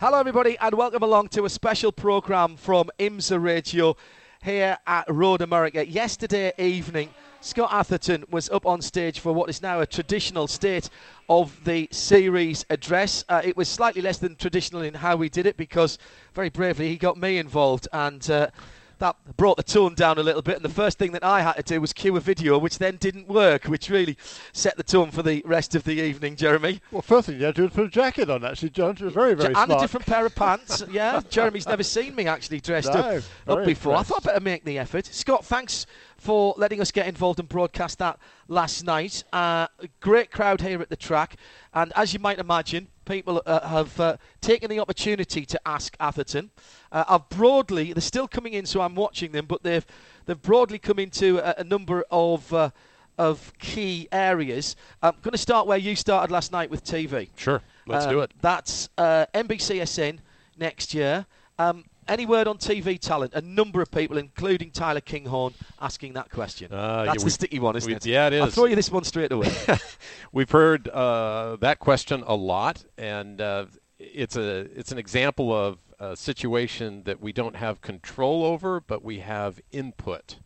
Hello, everybody, and welcome along to a special programme from IMSA Radio here at Road America. Yesterday evening, Scott Atherton was up on stage for what is now a traditional state of the series address. Uh, it was slightly less than traditional in how we did it because, very bravely, he got me involved and. Uh, that brought the tone down a little bit. And the first thing that I had to do was cue a video, which then didn't work, which really set the tone for the rest of the evening, Jeremy. Well, first thing you had to do was put a jacket on, actually, John. It was very, very and smart. a different pair of pants. yeah, Jeremy's never seen me actually dressed No, up, up before. I thought I'd better make the effort. Scott, thanks for letting us get involved and broadcast that last night. Uh, a great crowd here at the track, and as you might imagine, people uh, have uh, taken the opportunity to ask Atherton. Uh, I've broadly, they're still coming in, so I'm watching them, but they've they've broadly come into a, a number of. Uh, of key areas. I'm going to start where you started last night with TV. Sure, let's Um, do it. That's uh, NBCSN next year. Um, any word on TV talent? A number of people, including Tyler Kinghorn, asking that question. Uh, That's yeah, the we- sticky one, isn't we- it? yeah, it I'll throw you this one straight away. We've heard uh, that question a lot, and uh, it's a it's an example of a situation that we don't have control over, but we have input.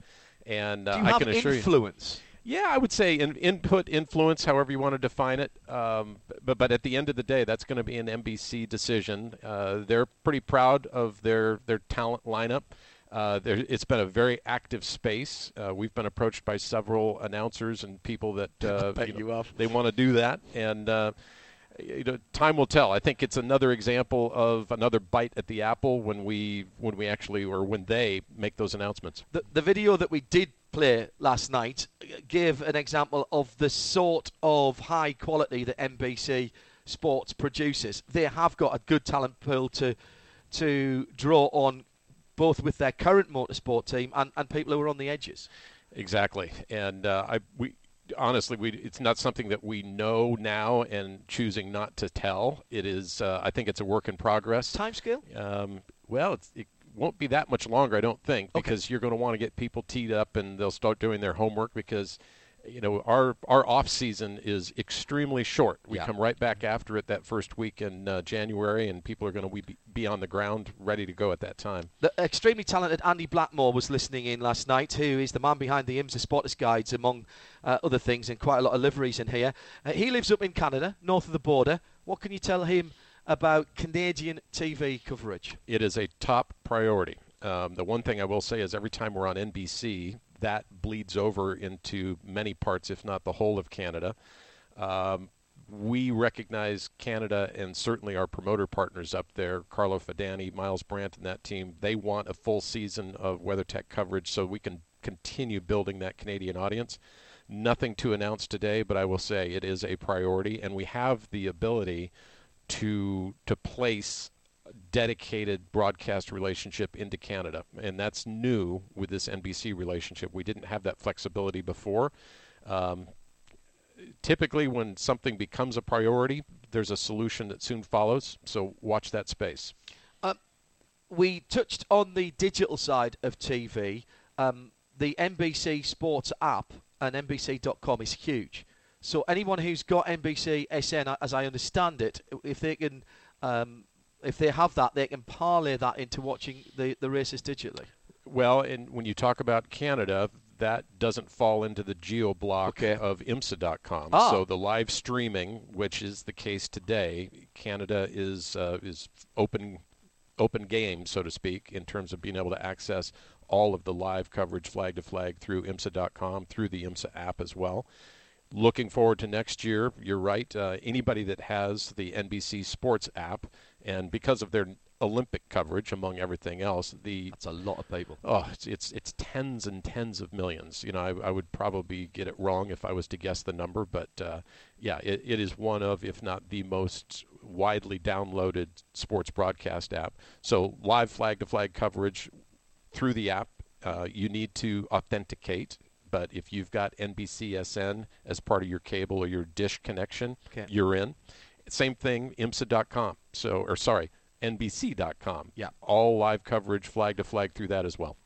And uh, I have can assure you, influence? Yeah, I would say in, input, influence, however you want to define it. Um, but but at the end of the day, that's going to be an NBC decision. Uh, they're pretty proud of their their talent lineup. Uh, there, it's been a very active space. Uh, we've been approached by several announcers and people that uh, you know, you have. they want to do that, and uh, you know, time will tell. I think it's another example of another bite at the apple when we when we actually or when they make those announcements. The, the video that we did play last night gave an example of the sort of high quality that NBC Sports produces. They have got a good talent pool to to draw on, both with their current motorsport team and, and people who are on the edges. Exactly, and uh, I we honestly we it's not something that we know now and choosing not to tell. It is uh, I think it's a work in progress. Time scale? Um, well, it's, it won't be that much longer, I don't think, Okay. because you're going to want to get people teed up and they'll start doing their homework because. You know, our our off season is extremely short. We Yeah. come right back after it that first week in uh, January, and people are going to be, be on the ground ready to go at that time. The extremely talented Andy Blackmore was listening in last night, who is the man behind the IMSA Spotters Guides, among uh, other things, and quite a lot of liveries in here. Uh, he lives up in Canada, north of the border. What can you tell him about Canadian TV coverage? it is a top priority. Um, the one thing I will say is every time we're on NBC, that bleeds over into many parts, if not the whole of Canada. Um, we recognize Canada and certainly our promoter partners up there, Carlo Fidani, Myles Brandt, and that team. They want a full season of WeatherTech coverage so we can continue building that Canadian audience. Nothing to announce today, but I will say it is a priority, and we have the ability to to place a dedicated broadcast relationship into Canada, and that's new with this NBC relationship. We didn't have that flexibility before. Um, typically, when something becomes a priority, there's a solution that soon follows. So watch that space. we touched on the digital side of TV. Um, the NBC Sports app and NBC.com is huge. So anyone who's got NBC SN, as I understand it, if they can, um, if they have that, they can parlay that into watching the, the races digitally. Well, and when you talk about Canada, that doesn't fall into the geo block Okay. of IMSA.com. Ah. So the live streaming, which is the case today, Canada is uh, is open open game, so to speak, in terms of being able to access all of the live coverage flag to flag through IMSA.com, through the IMSA app as well. Looking forward to next year, you're right. Uh, anybody that has the NBC Sports app And because of their Olympic coverage, among everything else, the That's a lot of people. Oh, it's, it's it's tens and tens of millions. You know, I, I would probably get it wrong if I was to guess the number, but uh, yeah, it, it is one of, if not the most widely downloaded sports broadcast app. So live flag to flag coverage through the app. Uh, you need to authenticate, but if you've got NBCSN as part of your cable or your dish connection, Okay. you're in. Same thing, IMSA.com. So, or sorry, NBC.com. Yeah. All live coverage, flag to flag through that as well.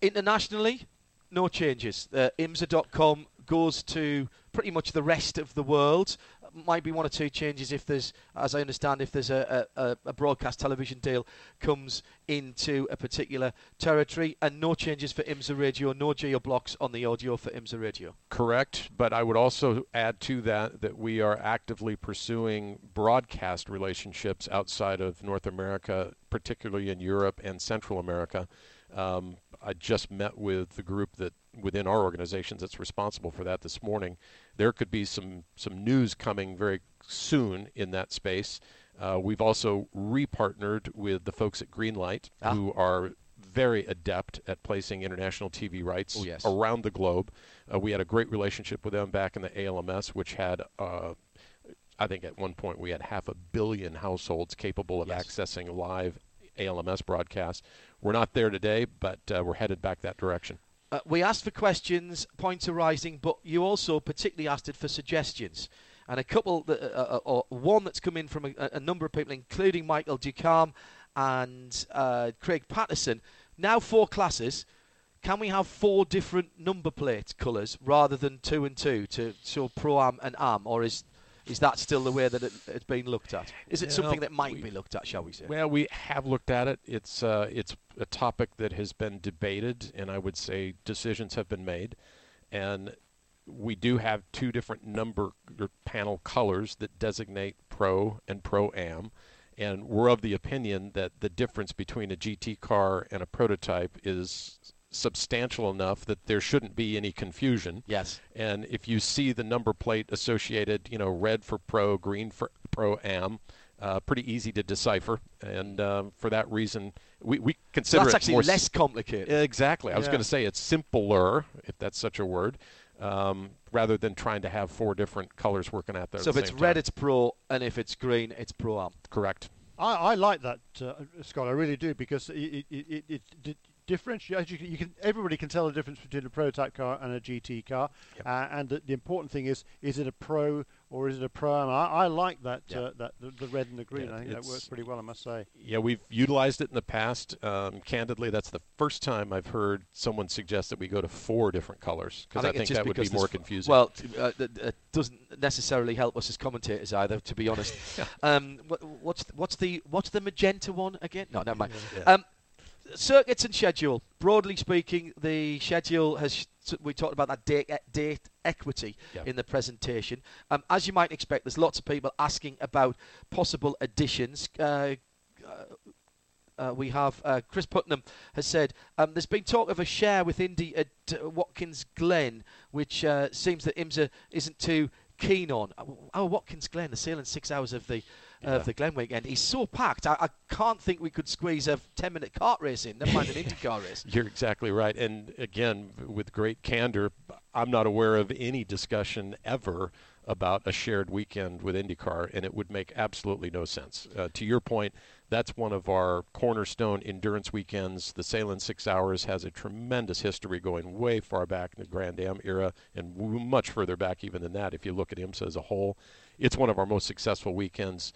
Internationally, no changes. Uh, IMSA.com goes to pretty much the rest of the world. Might be one or two changes if there's, as I understand, if there's a, a, a broadcast television deal comes into a particular territory, and no changes for IMSA Radio, no geo blocks on the audio for IMSA Radio. Correct, but I would also add to that that we are actively pursuing broadcast relationships outside of North America, particularly in Europe and Central America. Um, I just met with the group that within our organizations that's responsible for that this morning. There could be some some news coming very soon in that space. Uh, we've also repartnered with the folks at Greenlight, Ah. who are very adept at placing international TV rights Oh, yes. around the globe. Uh, we had a great relationship with them back in the ALMS, which had, uh, I think at one point we had half a billion households capable of Yes. accessing live ALMS broadcast. We're not there today, but uh, we're headed back that direction. Uh, we asked for questions, points arising, but you also particularly asked it for suggestions. And a couple, that, uh, uh, or one that's come in from a, a number of people, including Michael Ducam and uh, Craig Patterson. Now four classes. Can we have four different number plate colours rather than two and two to show pro am and am, or is is that still the way that it, it's being looked at? Is it Yeah, something that might we- be looked at, shall we say? Well, we have looked at it. It's uh, it's a topic that has been debated, and I would say decisions have been made. And we do have two different number panel colors that designate pro and pro am. And we're of the opinion that the difference between a GT car and a prototype is substantial enough that there shouldn't be any confusion. Yes. And if you see the number plate associated, you know, red for pro, green for pro am, uh, pretty easy to decipher. And um, for that reason, we, we So consider that's it actually more less complicated. Exactly. I was going to say it's simpler, if that's such a word, um, rather than trying to have four different colors working out there. so at if the it's red, time. it's pro, and if it's green, it's pro am. correct. I, I like that, uh, Scott. I really do because it it, it, it, it di- You you can everybody can tell the difference between a prototype car and a GT car, Yep. uh, and the, the important thing is is it a pro or is it a pro? am? I, I like that Yeah. uh, that the, the red and the green. Yeah, I think that works pretty well. I must say. Yeah, we've utilized it in the past. Um, candidly, that's the first time I've heard someone suggest that we go to four different colors because I, it's think that would be more confusing. Well, t- uh, th- it doesn't necessarily help us as commentators either, to be honest. um, what, what's th- what's the what's the magenta one again? No, never mind. Yeah. Um, circuits and schedule. Broadly speaking, the schedule has. We talked about that date, date equity Yeah. in the presentation. Um, as you might expect, there's lots of people asking about possible additions. Uh, uh, we have uh, Chris Putnam has said um, there's been talk of a share with Indy at uh, Watkins Glen, which uh, seems that IMSA isn't too keen on. Oh, oh, Watkins Glen, the Sahlen's six hours of the Yeah. of the Glen weekend, he's so packed. I, I can't think we could squeeze a 10 minute kart race in. Never mind an IndyCar race. You're exactly right. And again, with great candor, I'm not aware of any discussion ever about a shared weekend with IndyCar, and it would make absolutely no sense. Uh, to your point, that's one of our cornerstone endurance weekends. The Sahlen Six Hours has a tremendous history going way far back in the Grand Am era and much further back even than that if you look at IMSA as a whole. It's one of our most successful weekends.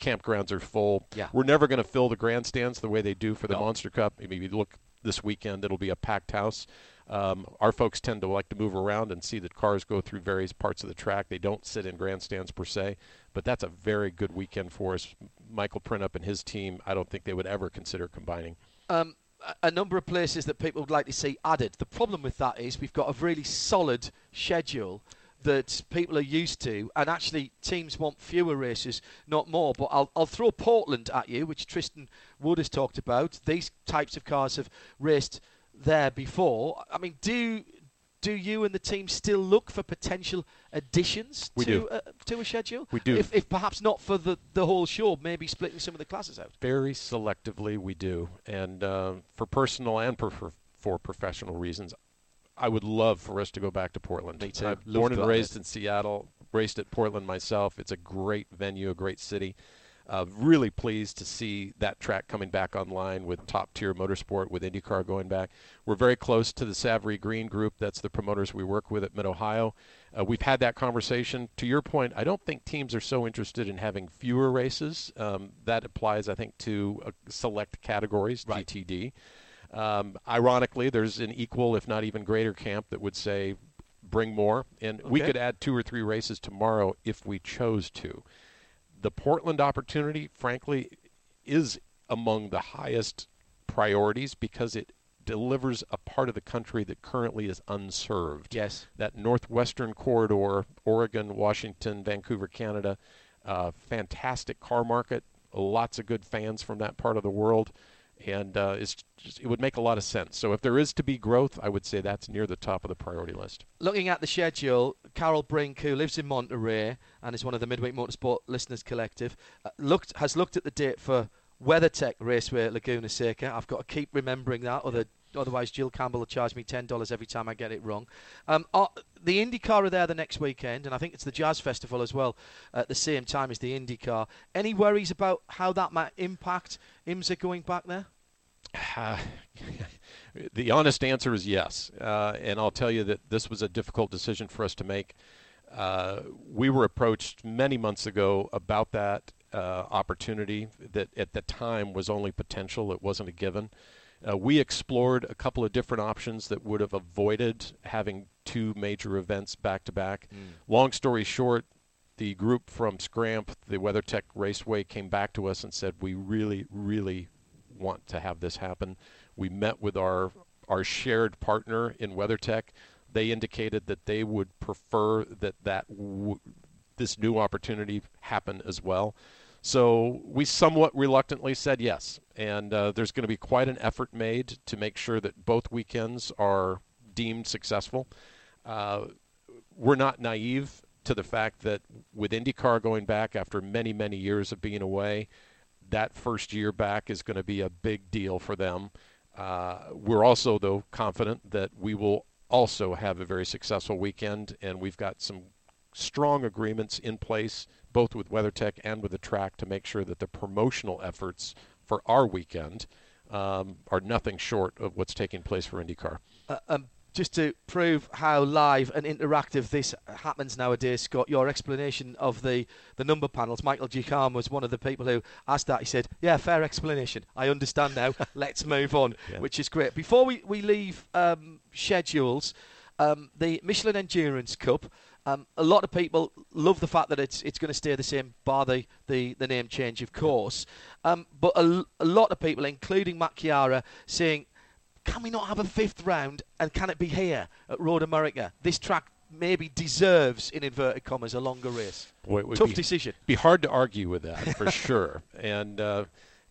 Campgrounds are full. Yeah. We're never going to fill the grandstands the way they do for the No. Monster Cup. Maybe you look this weekend, it'll be a packed house. Um, our folks tend to like to move around and see that cars go through various parts of the track. They don't sit in grandstands per se, but that's a very good weekend for us. Michael Printup and his team, I don't think they would ever consider combining. um, a number of places that people would like to see added. The problem with that is we've got a really solid schedule that people are used to, and actually teams want fewer races, not more. But I'll, I'll throw Portland at you, which Tristan Wood has talked about. These types of cars have raced there before. I mean, do do you and the team still look for potential additions We to. Uh, to a schedule? We do. If, if perhaps not for the, the whole show, maybe splitting some of the classes out. Very selectively, we do, and uh, for personal and for for professional reasons, I would love for us to go back to Portland. Me too. I'm born and raised it. in Seattle, raced at Portland myself. It's a great venue, a great city. Uh, really pleased to see that track coming back online with top tier motorsport, with IndyCar going back. We're very close to the Savoree Green Group. That's the promoters we work with at Mid Ohio. Uh, we've had that conversation. To your point, I don't think teams are so interested in having fewer races. Um, that applies, I think, to uh, select categories, Right. GTD. Um, ironically, there's an equal, if not even greater, camp that would say bring more, and we could add two or three races tomorrow if we chose to. The Portland opportunity, frankly, is among the highest priorities because it delivers a part of the country that currently is unserved Yes. that northwestern corridor, Oregon, Washington, Vancouver, Canada, uh, fantastic car market, lots of good fans from that part of the world, and uh, it's just, it would make a lot of sense. So if there is to be growth, I would say that's near the top of the priority list. Looking at the schedule, Carol Brink, who lives in Monterey and is one of the Midweek Motorsport Listeners Collective, uh, looked has looked at the date for WeatherTech Raceway at Laguna Seca. I've got to keep remembering that, other, otherwise Jill Campbell will charge me ten dollars every time I get it wrong. Um, uh, the IndyCar are there the next weekend, and I think it's the Jazz Festival as well at the same time as the IndyCar. Any worries about how that might impact IMSA going back there? the honest answer is yes, uh, and I'll tell you that this was a difficult decision for us to make. Uh, we were approached many months ago about that uh, opportunity that at the time was only potential; it wasn't a given. Uh, we explored a couple of different options that would have avoided having two major events back to back. Long story short, the group from Scramp, the WeatherTech Raceway, came back to us and said, "We really, really want to have this happen." We met with our our shared partner in WeatherTech. They indicated that they would prefer that that w- this new opportunity happen as well. So we somewhat reluctantly said yes, and uh, there's going to be quite an effort made to make sure that both weekends are deemed successful. Uh, we're not naive to the fact that with IndyCar going back after many, many years of being away, that first year back is going to be a big deal for them. Uh, we're also, though, confident that we will also have a very successful weekend, and we've got some strong agreements in place, both with WeatherTech and with the track, to make sure that the promotional efforts for our weekend um, are nothing short of what's taking place for IndyCar. uh, um, just to prove how live and interactive this happens nowadays, Scott, your explanation of the, the number panels, Michael Gicham was one of the people who asked that. He said, Yeah, fair explanation. I understand now. Let's move on, Yeah. which is great. Before we, we leave um, schedules, um, the Michelin Endurance Cup. Um, a lot of people love the fact that it's it's going to stay the same, bar the, the, the name change, of course. Um, but a lot of people, including Matt Chiara, saying can we not have a fifth round and can it be here at Road America? This track maybe deserves, in inverted commas, a longer race. Boy, Tough be, decision. Be hard to argue with that for sure. And uh,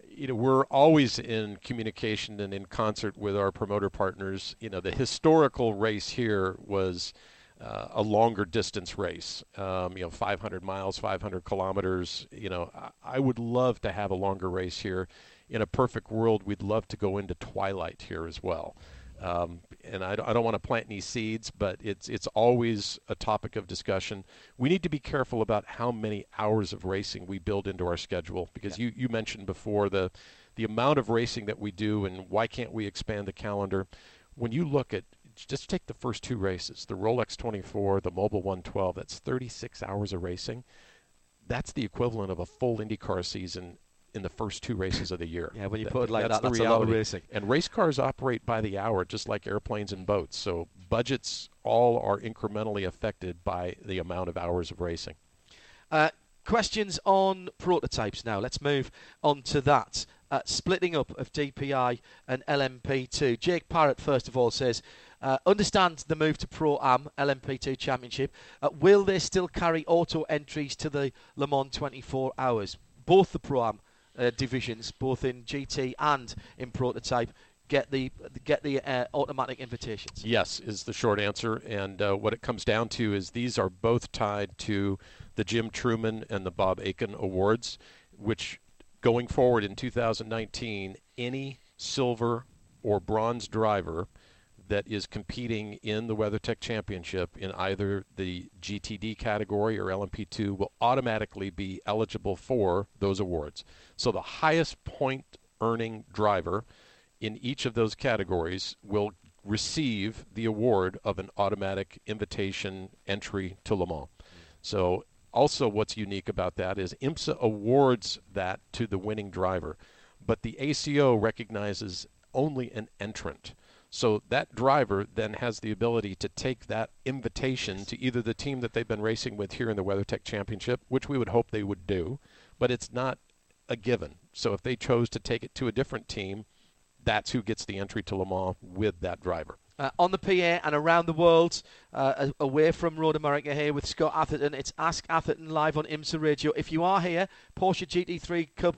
you know, we're always in communication and in concert with our promoter partners. You know, the historical race here was uh, a longer distance race. Um, you know, 500 miles, 500 kilometers. You know, I, I would love to have a longer race here. In a perfect world, we'd love to go into twilight here as well. Um, and I, don't- I don't want to plant any seeds, but it's it's always a topic of discussion. We need to be careful about how many hours of racing we build into our schedule because you, you mentioned before the the amount of racing that we do and why can't we expand the calendar? When you look at just take the first two races, the Rolex 24, the Mobil 1 12, that's 36 hours of racing. That's the equivalent of a full IndyCar season in the first two races of the year. Yeah, when you That- put it like that, the that's a lot of reality. racing. And race cars operate by the hour, just like airplanes and boats. So budgets all are incrementally affected by the amount of hours of racing. Uh, questions on prototypes now. Let's move on to that. Uh, splitting up of DPI and LMP2. Jake Parrott, first of all, says, uh, understand the move to Pro Am LMP2 Championship. Uh, will they still carry auto entries to the Le Mans 24 hours? Both the Pro Am uh, divisions, both in GT and in prototype, get the get the uh, automatic invitations? Yes, is the short answer. And uh, what it comes down to is these are both tied to the Jim Trueman and the Bob Akin Awards, which going forward in 2019, any silver or bronze driver that is competing in the WeatherTech Championship in either the GTD category or LMP2 will automatically be eligible for those awards. So the highest point earning driver in each of those categories will receive the award of an automatic invitation entry to Le Mans. So also what's unique about that is IMSA awards that to the winning driver, but the ACO recognizes only an entrant. So that driver then has the ability to take that invitation to either the team that they've been racing with here in the WeatherTech Championship, which we would hope they would do, but it's not a given. So if they chose to take it to a different team, that's who gets the entry to Le Mans with that driver. Uh, on the PA and around the world, uh, away from Road America here with Scott Atherton. It's Ask Atherton live on IMSA Radio. If you are here, Porsche GT3 Cup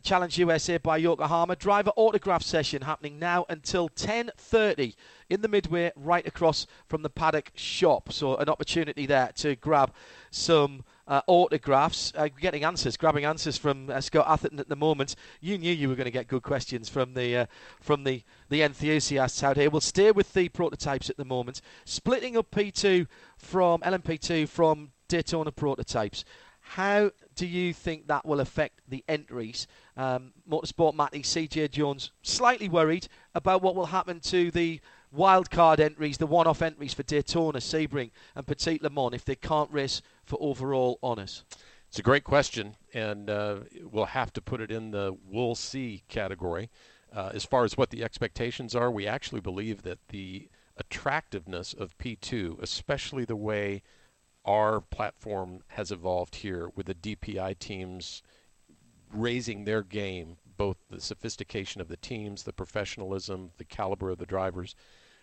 Challenge USA by Yokohama. Driver autograph session happening now until 10.30 in the midway right across from the paddock shop. So an opportunity there to grab some uh, autographs, uh, getting answers, grabbing answers from uh, Scott Atherton at the moment. You knew you were going to get good questions from the uh, from the the enthusiasts out here. We'll stay with the prototypes at the moment, splitting up P2 from LMP2 from Daytona prototypes. How do you think that will affect the entries? Um, Motorsport Matty, CJ Jones, slightly worried about what will happen to the wildcard entries, the one-off entries for Daytona, Sebring, and Petit Le Mans if they can't race for overall honours. It's a great question, and uh, we'll have to put it in the we'll see category. Uh, as far as what the expectations are, we actually believe that the attractiveness of P2, especially the way our platform has evolved here with the DPI teams raising their game, both the sophistication of the teams, the professionalism, the caliber of the drivers.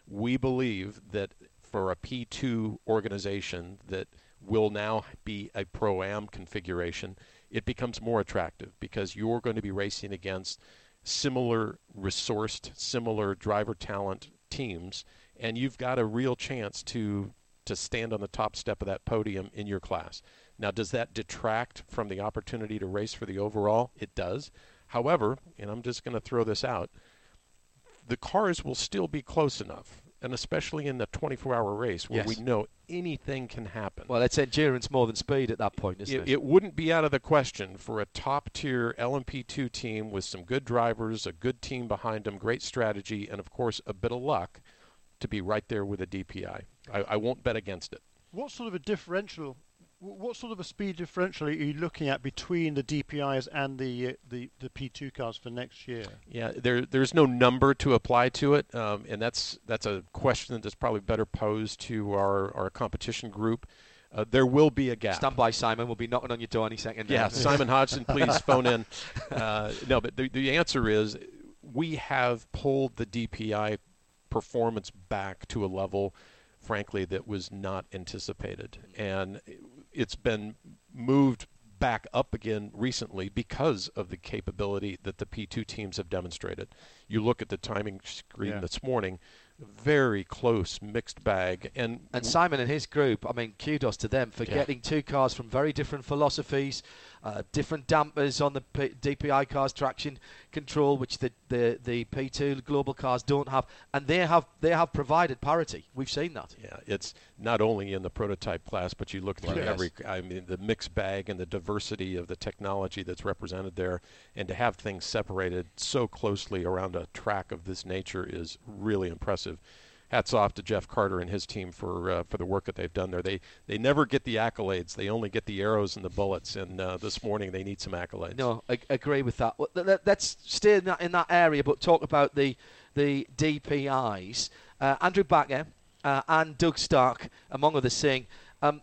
We believe that for a P2 organization that will now be a pro am configuration, it becomes more attractive because you're going to be racing against similar resourced, similar driver talent teams, and you've got a real chance to to stand on the top step of that podium in your class. Now, does that detract from the opportunity to race for the overall? It does. However, and I'm just going to throw this out, the cars will still be close enough, and especially in the 24-hour race where Yes. we know anything can happen. Well, it's endurance more than speed at that point, isn't it, it? it wouldn't be out of the question for a top tier LMP2 team with some good drivers, a good team behind them, great strategy, and of course a bit of luck to be right there with a DPI. I, I won't bet against it. What sort of a differential? Wh- What sort of a speed differential are you looking at between the DPIs and the uh, the, the P2 cars for next year? Yeah, there there's no number to apply to it, um, and that's that's a question that's probably better posed to our, our competition group. Uh, there will be a gap. Stand by, Simon. We'll be knocking on your door any second. Yeah. Simon Hodgson, please phone in. Uh, no, but the, the answer is we have pulled the DPI performance back to a level, frankly, that was not anticipated. And it's been moved back up again recently because of the capability that the P2 teams have demonstrated. You look at the timing screen Yeah. this morning, very close mixed bag. And, And Simon and his group, I mean, kudos to them for Yeah. getting two cars from very different philosophies, uh, different dampers on the P- DPI cars, traction control, which the, the, the P2 global cars don't have, and they have they have provided parity. We've seen that. Yeah, it's not only in the prototype class, but you look through Yes. every. I mean, the mixed bag and the diversity of the technology that's represented there, and to have things separated so closely around a track of this nature is really impressive. Hats off to Jeff Carter and his team for uh, for the work that they've done there. They they never get the accolades; they only get the arrows and the bullets. And uh, this morning they need some accolades. No, I agree with that. Let- let- Let's stay in that, in that area, but talk about the the DPIs. Uh, Andrew Backer uh, and Doug Stark, among others, saying, um,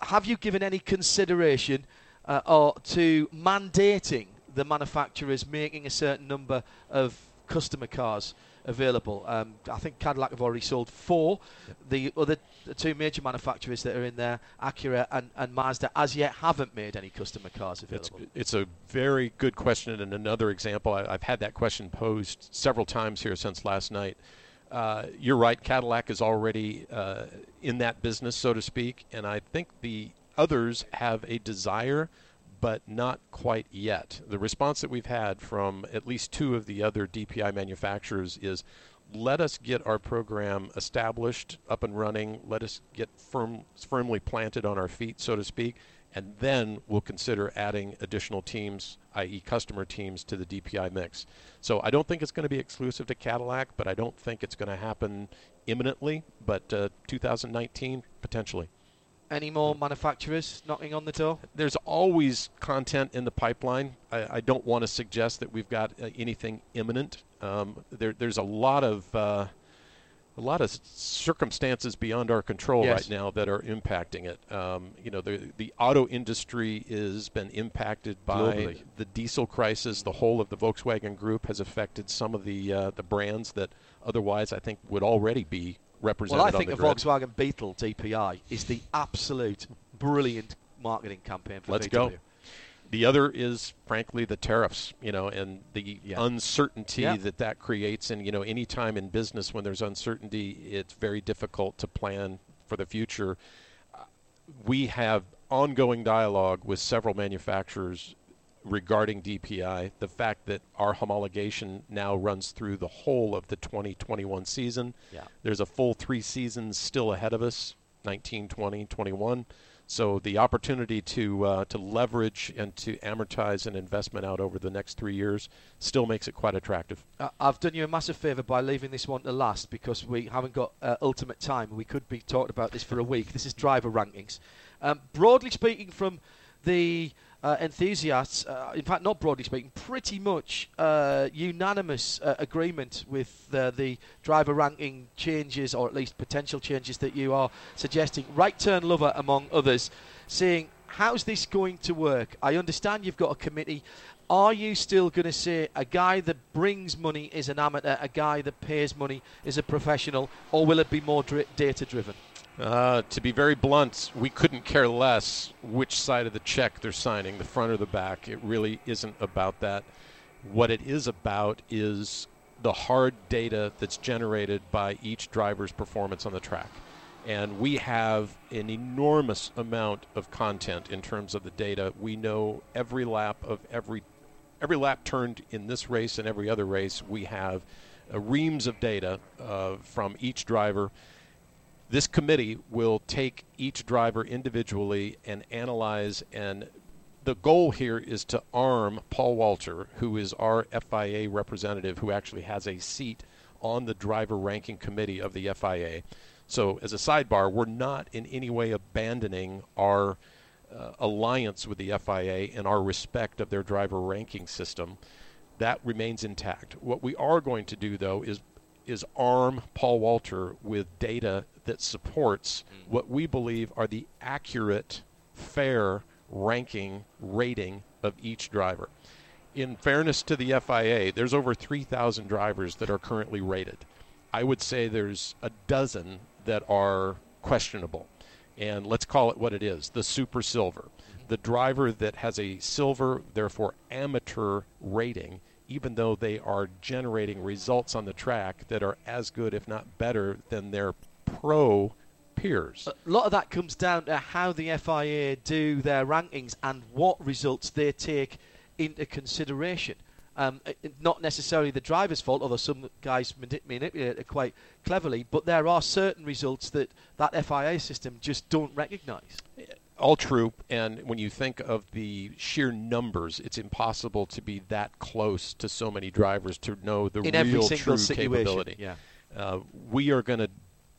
"Have you given any consideration uh, or to mandating the manufacturers making a certain number of customer cars available. Um, I think Cadillac have already sold four. The other the two major manufacturers that are in there, Acura and, and Mazda, as yet haven't made any customer cars It's, available. it's a very good question and another example. I, I've had that question posed several times here since last night. Uh, you're right, Cadillac is already uh, in that business, so to speak, and I think the others have a desire, but not quite yet. The response that we've had from at least two of the other DPI manufacturers is let us get our program established, up and running, let us get firm, firmly planted on our feet, so to speak, and then we'll consider adding additional teams, i.e., customer teams, to the DPI mix. So I don't think it's going to be exclusive to Cadillac, but I don't think it's going to happen imminently. But uh, 2019, potentially. Any more manufacturers knocking on the door? There's always content in the pipeline. I, I don't want to suggest that we've got uh, anything imminent. Um, there, there's a lot of uh, a lot of circumstances beyond our control Yes. right now that are impacting it. Um, you know, the the auto industry has been impacted by Globally. the diesel crisis. The whole of the Volkswagen Group has affected some of the uh, the brands that otherwise I think would already be represented. Well, I on think the grid. Volkswagen Beetle DPI is the absolute brilliant marketing campaign for Let's VW. go. The other is, frankly, the tariffs, you know, and the Yeah. uncertainty Yeah. that that creates. And, you know, any time in business when there's uncertainty, it's very difficult to plan for the future. We have ongoing dialogue with several manufacturers regarding DPI. The fact that our homologation now runs through the whole of the 2021 season. Yeah. There's a full three seasons still ahead of us 19, 20, 21. So the opportunity to uh, to leverage and to amortize an investment out over the next three years still makes it quite attractive. Uh, I've done you a massive favour by leaving this one to last because we haven't got uh, ultimate time. We could be talking about this for a week. This is driver rankings. Um, broadly speaking, from the uh, enthusiasts, uh, in fact, not broadly speaking, pretty much uh, unanimous uh, agreement with uh, the driver ranking changes, or at least potential changes that you are suggesting. Right turn lover, among others, saying, How's this going to work? I understand you've got a committee. Are you still going to say a guy that brings money is an amateur, a guy that pays money is a professional, or will it be more data driven? Uh, to be very blunt, we couldn't care less which side of the check they're signing, the front or the back. It really isn't about that. What it is about is the hard data that's generated by each driver's performance on the track. And we have an enormous amount of content in terms of the data. We know every lap of every every lap turned in this race and every other race. We have uh, reams of data uh, from each driver this committee will take each driver individually and analyze and the goal here is to arm Paul Walter, who is our FIA representative, who actually has a seat on the driver ranking committee of the FIA. So, as a sidebar, we're not in any way abandoning our uh, alliance with the FIA and our respect of their driver ranking system. That remains intact. What we are going to do, though, is is arm Paul Walter with data that supports mm. what we believe are the accurate, fair ranking rating of each driver. In fairness to the FIA, there's over 3,000 drivers that are currently rated. I would say there's a dozen that are questionable. And let's call it what it is the super silver. Mm-hmm. The driver that has a silver, therefore amateur rating, even though they are generating results on the track that are as good, if not better, than their pro peers. A lot of that comes down to how the FIA do their rankings and what results they take into consideration. Um, not necessarily the driver's fault, although some guys manipulate it quite cleverly, but there are certain results that that FIA system just don't recognise. All true. And when you think of the sheer numbers, it's impossible to be that close to so many drivers to know the In real true situation, capability. yeah. Uh, we are going to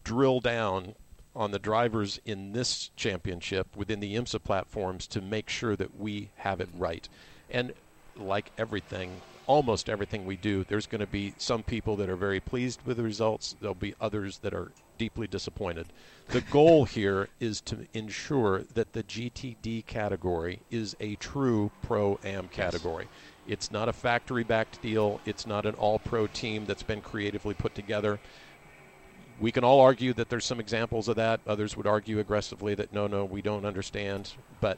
drill down on the drivers in this championship within the IMSA platforms to make sure that we have it right. And like everything, almost everything we do, there's going to be some people that are very pleased with the results. There'll be others that are deeply disappointed. The goal here is to ensure that the GTD category is a true pro am category. It's not a factory backed deal. It's not an all pro team that's been creatively put together. We can all argue that there's some examples of that. Others would argue aggressively that no, no, we don't understand. But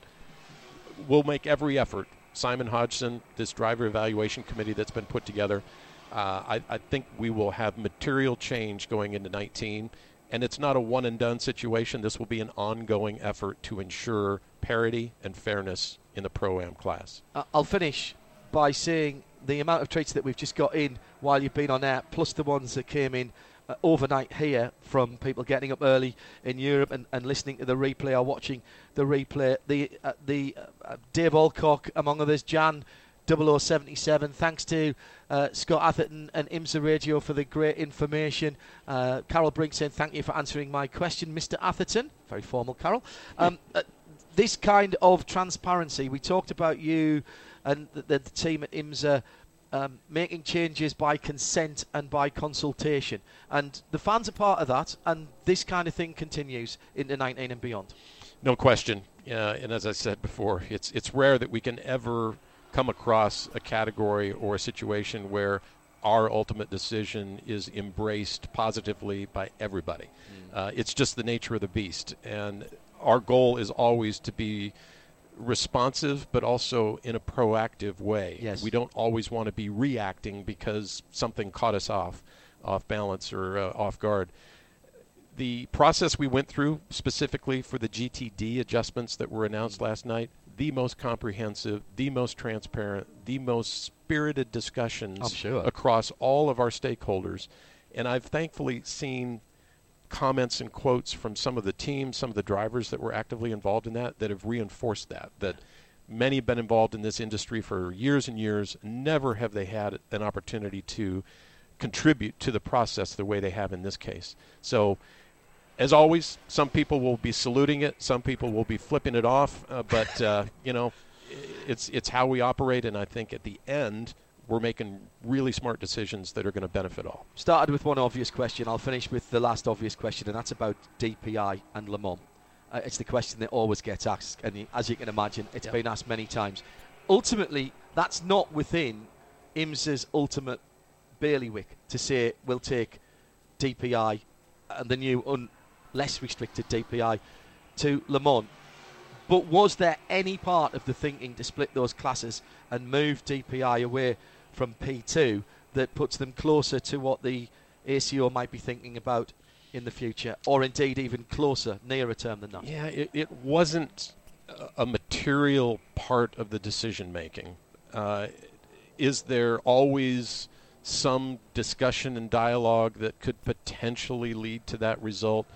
we'll make every effort. Simon Hodgson, this driver evaluation committee that's been put together, uh, I, I think we will have material change going into 19 and it's not a one and done situation. This will be an ongoing effort to ensure parity and fairness in the pro am class. Uh, I'll finish by saying the amount of tweets that we've just got in while you've been on air, plus the ones that came in uh, overnight here from people getting up early in Europe and, and listening to the replay or watching the replay. The uh, the uh, Dave Alcock, among others, Jan 0077. Thanks to uh, Scott Atherton and IMSA Radio for the great information. Uh, Carol Brink saying, Thank you for answering my question, Mr. Atherton. Very formal, Carol. Um, uh, this kind of transparency, we talked about you and the, the team at IMSA. Um, making changes by consent and by consultation. And the fans are part of that, and this kind of thing continues into 19 and beyond. No question. Uh, and as I said before, it's it's rare that we can ever come across a category or a situation where our ultimate decision is embraced positively by everybody. Mm. Uh, it's just the nature of the beast. And our goal is always to be responsive, but also in a proactive way. Yes. We don't always want to be reacting because something caught us off, off balance or uh, off guard. The process we went through specifically for the GTD adjustments that were announced last night the most comprehensive, the most transparent, the most spirited discussions sure. across all of our stakeholders. And I've thankfully seen comments and quotes from some of the teams, some of the drivers that were actively involved in that, that have reinforced that. That many have been involved in this industry for years and years. Never have they had an opportunity to contribute to the process the way they have in this case. So as always, some people will be saluting it, some people will be flipping it off, uh, but uh, you know, it's it's how we operate, and I think at the end we're making really smart decisions that are going to benefit all. Started with one obvious question. I'll finish with the last obvious question, and that's about DPI and Le Mans. Uh, it's the question that always gets asked, and as you can imagine, it's yep. been asked many times. Ultimately, that's not within IMSA's ultimate bailiwick to say we'll take DPI and the new un- less restricted DPI to Le Mans. But was there any part of the thinking to split those classes and move DPI away from P2 that puts them closer to what the ACO might be thinking about in the future, or indeed even closer, nearer term than that? Yeah, it, it wasn't a material part of the decision making. Uh, is there always some discussion and dialogue that could potentially lead to that result?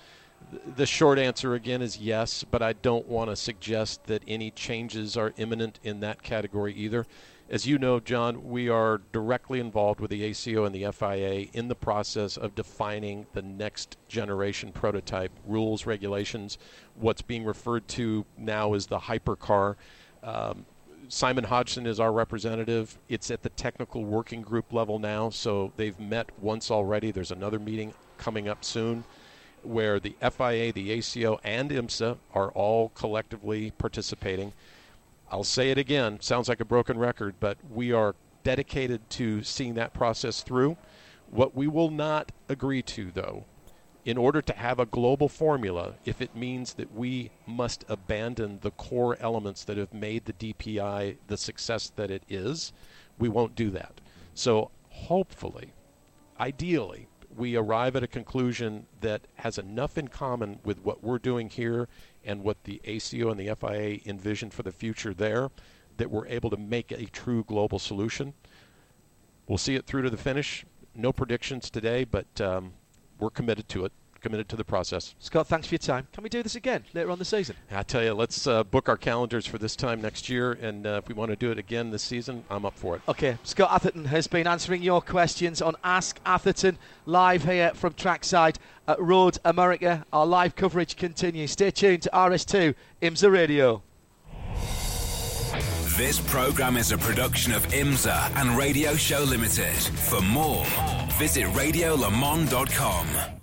The short answer again is yes, but I don't want to suggest that any changes are imminent in that category either. As you know, John, we are directly involved with the ACO and the FIA in the process of defining the next generation prototype rules, regulations, what's being referred to now as the hypercar. Um, Simon Hodgson is our representative. It's at the technical working group level now, so they've met once already. There's another meeting coming up soon where the FIA, the ACO, and IMSA are all collectively participating. I'll say it again, sounds like a broken record, but we are dedicated to seeing that process through. What we will not agree to, though, in order to have a global formula, if it means that we must abandon the core elements that have made the DPI the success that it is, we won't do that. So, hopefully, ideally, we arrive at a conclusion that has enough in common with what we're doing here and what the ACO and the FIA envision for the future there that we're able to make a true global solution. We'll see it through to the finish. No predictions today, but um, we're committed to it committed to the process. Scott, thanks for your time. Can we do this again later on the season? I tell you, let's uh, book our calendars for this time next year, and uh, if we want to do it again this season, I'm up for it. Okay, Scott Atherton has been answering your questions on Ask Atherton live here from trackside at Road America. Our live coverage continues. Stay tuned to RS2 IMSA Radio. This program is a production of IMSA and Radio Show Limited. For more, visit radiolemans.com.